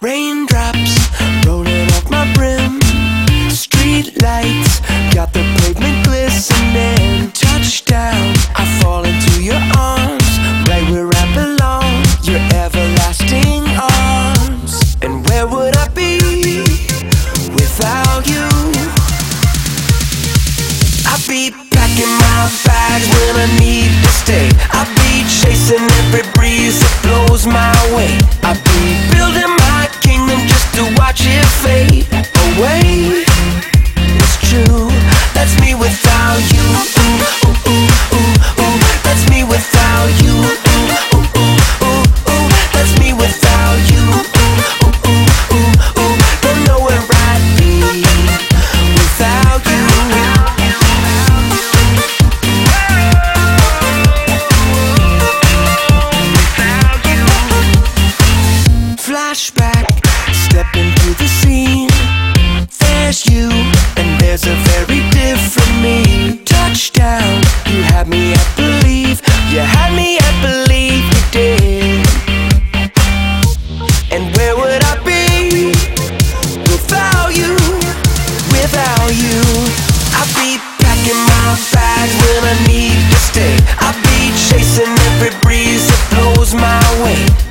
Raindrops rolling off my brim. Street lights got the pavement glistening. Touchdown, I fall into your arms, right where I belong. Your everlasting arms. And where would I be without you? I'd be packing my bags when I need to stay. I'd be chasing every breeze that blows my flashback, stepping through the scene. There's you, and there's a very different me. Touchdown, you had me at believe, you had me at believe, you did. And where would I be without you? Without you, I'd be packing my bag when I need to stay. I'd be chasing every breeze that blows my way.